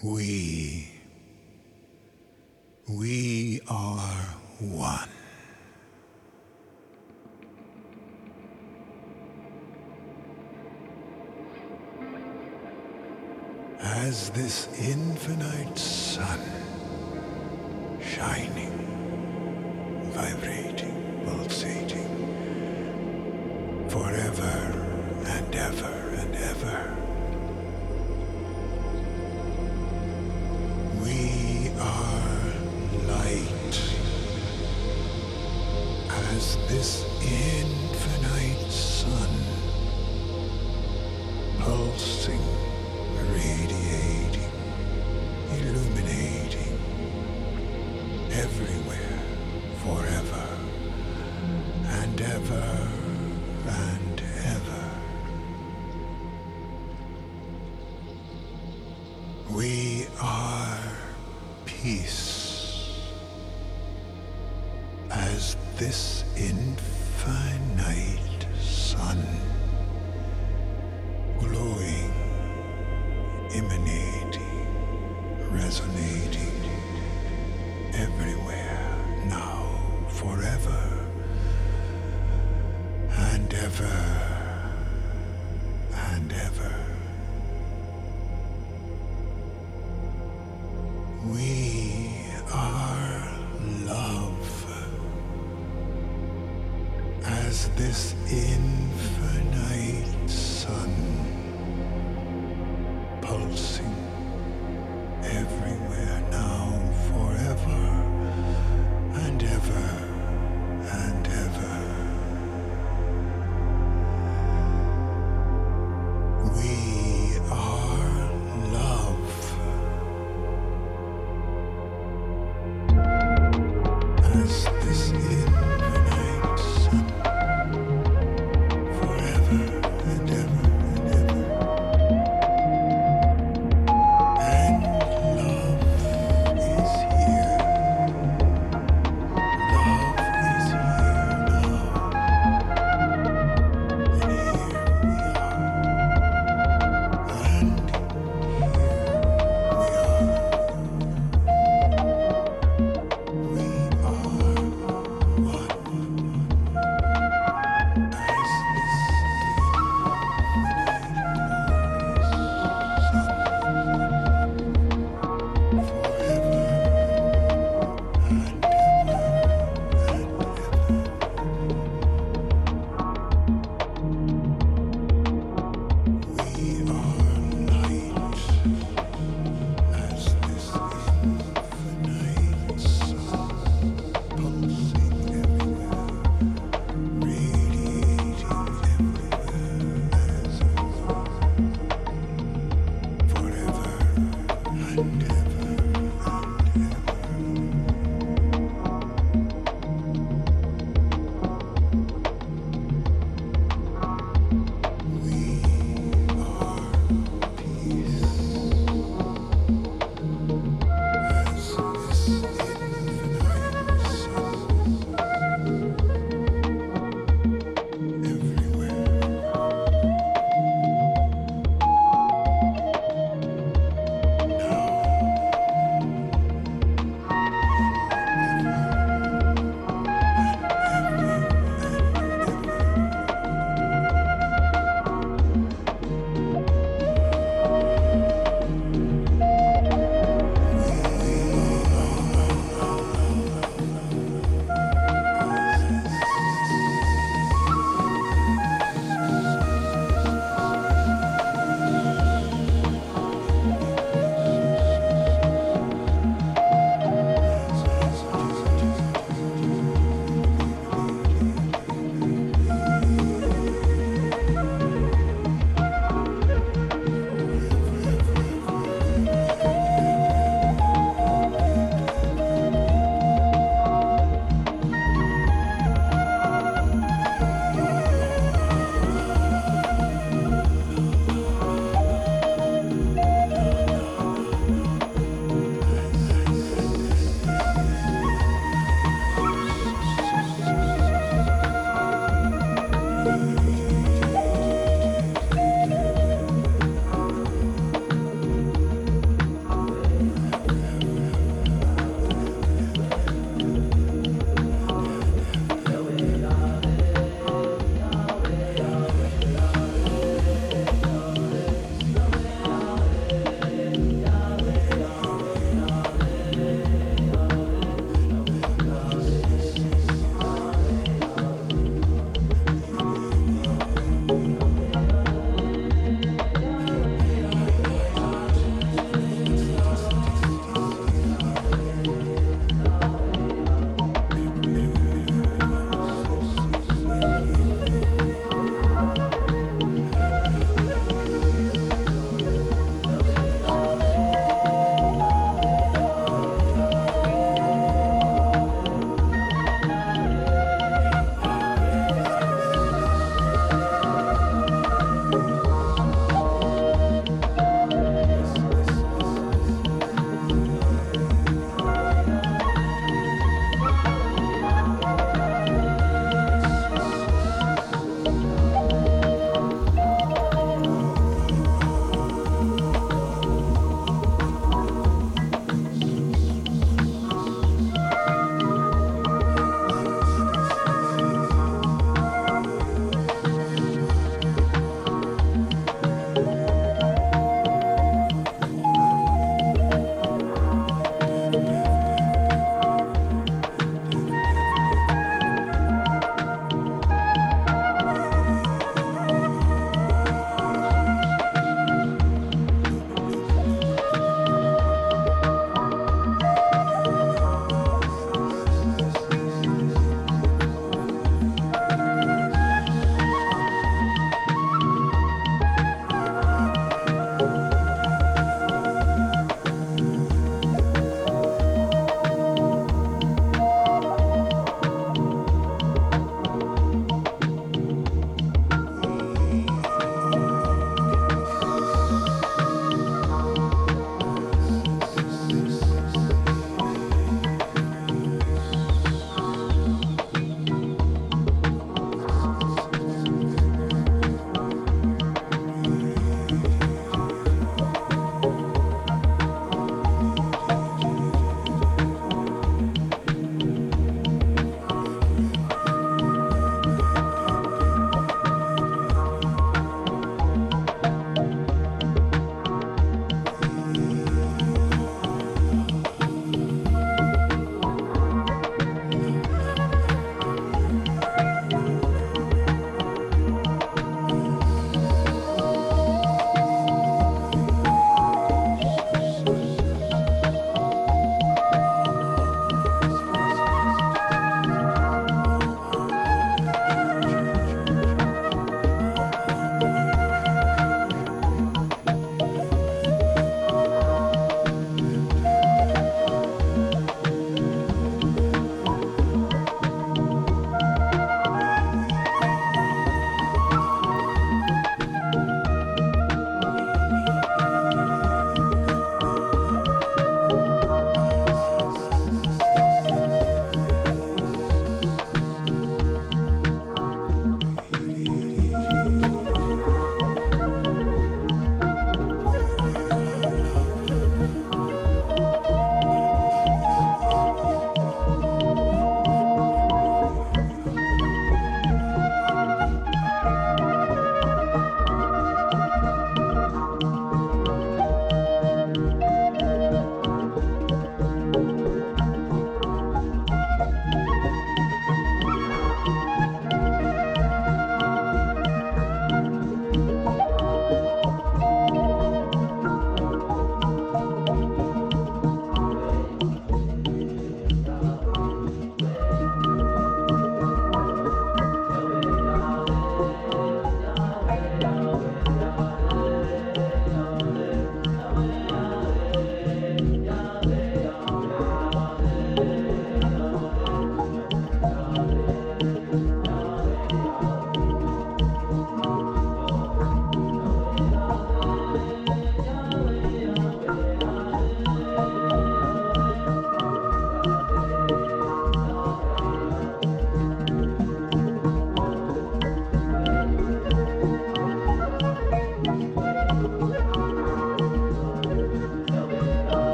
We, we are one. As this infinite sun shining, vibrating, pulsing. this.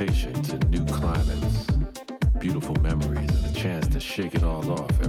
adaptation to new climates, beautiful memories, and a chance to shake it all off.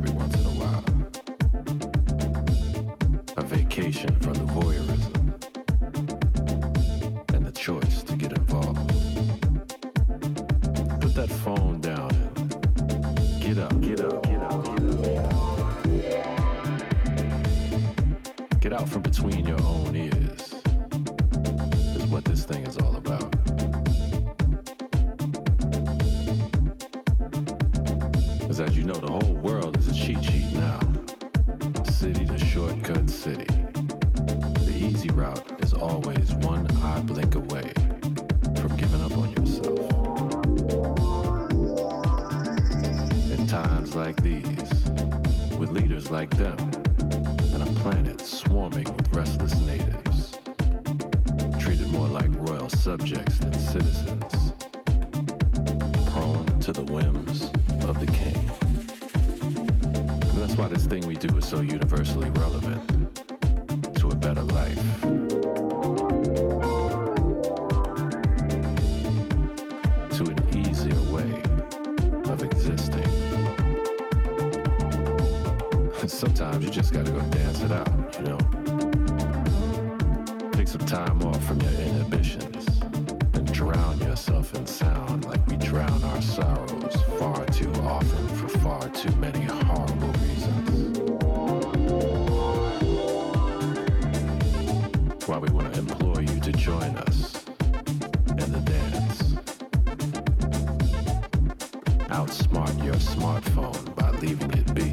outsmart your smartphone by leaving it be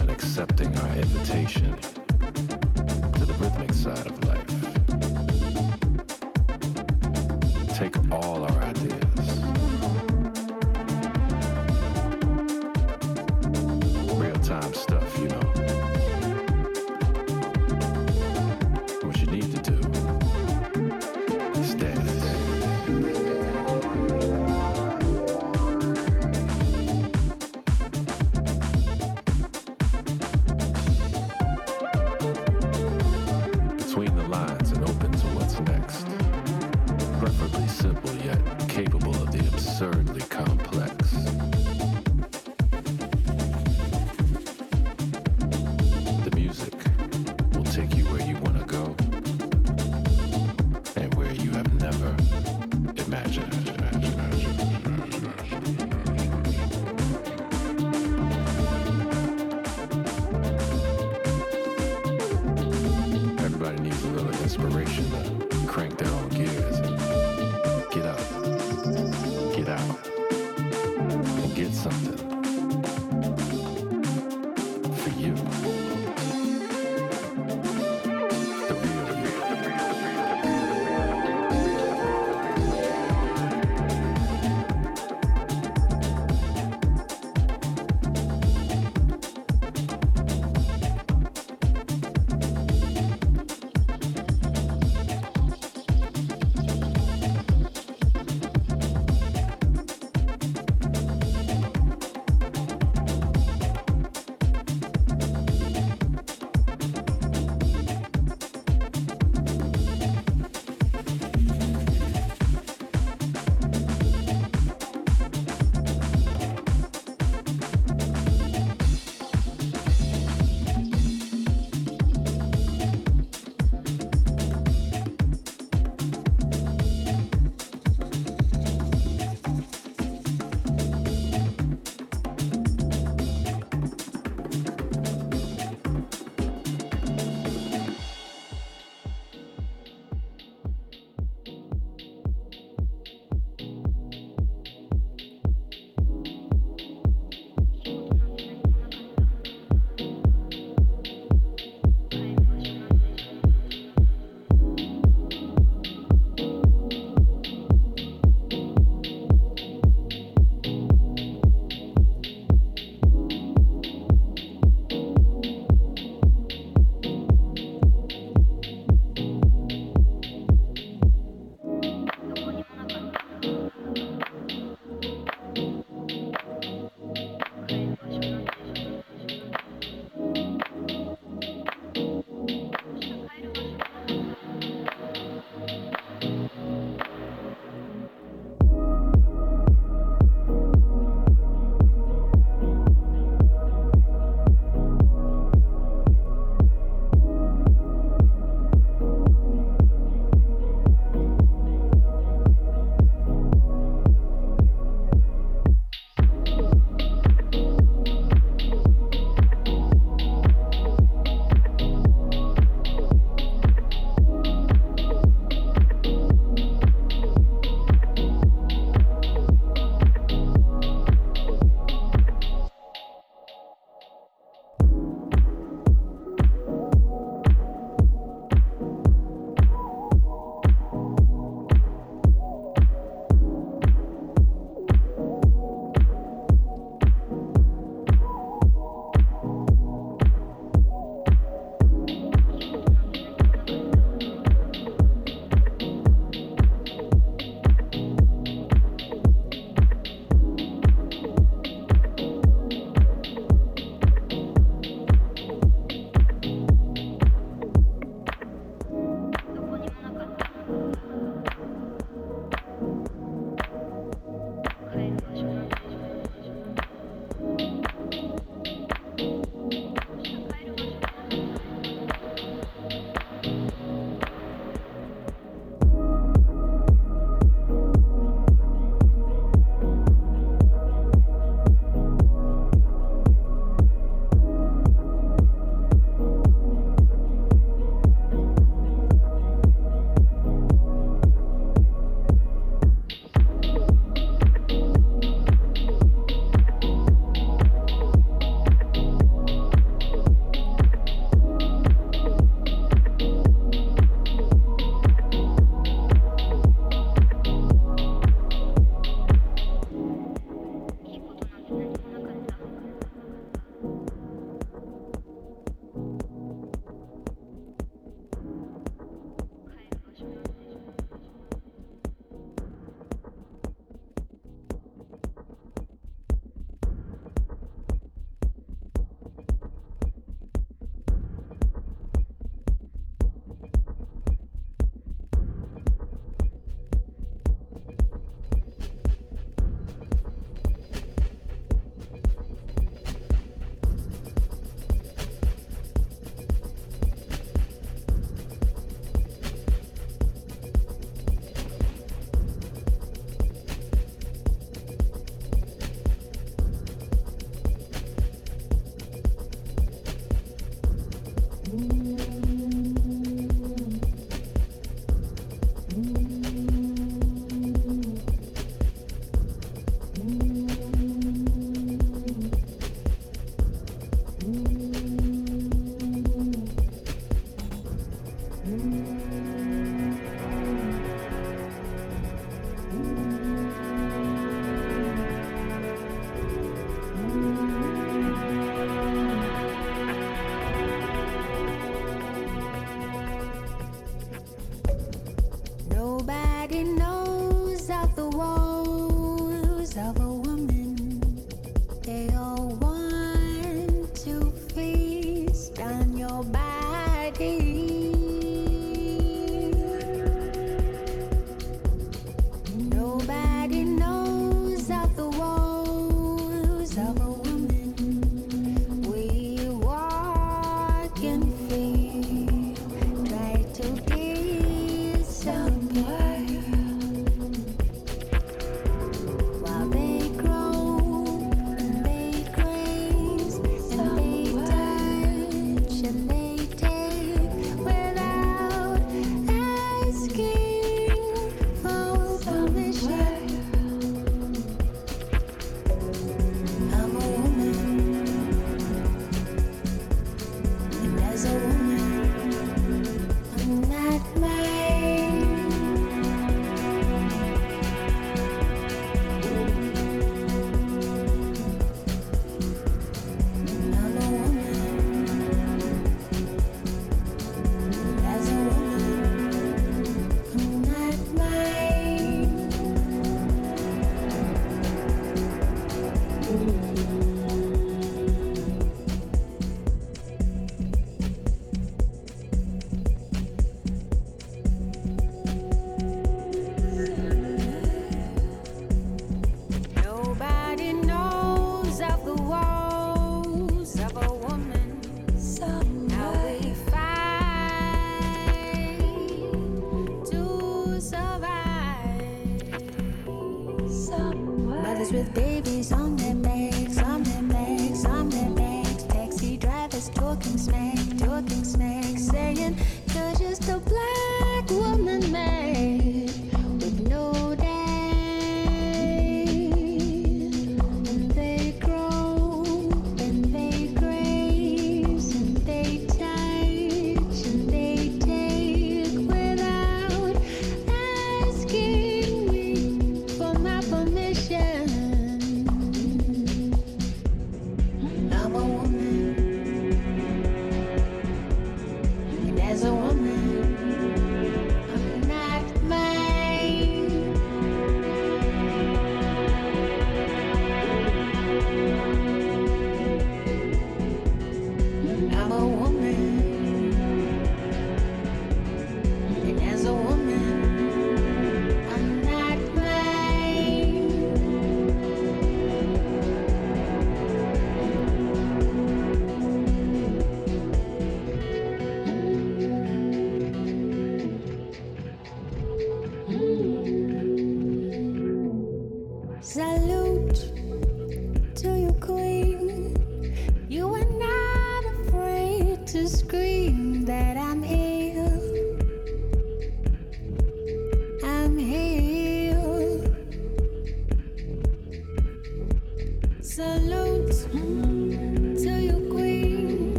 and accepting our invitation to the rhythmic side of life.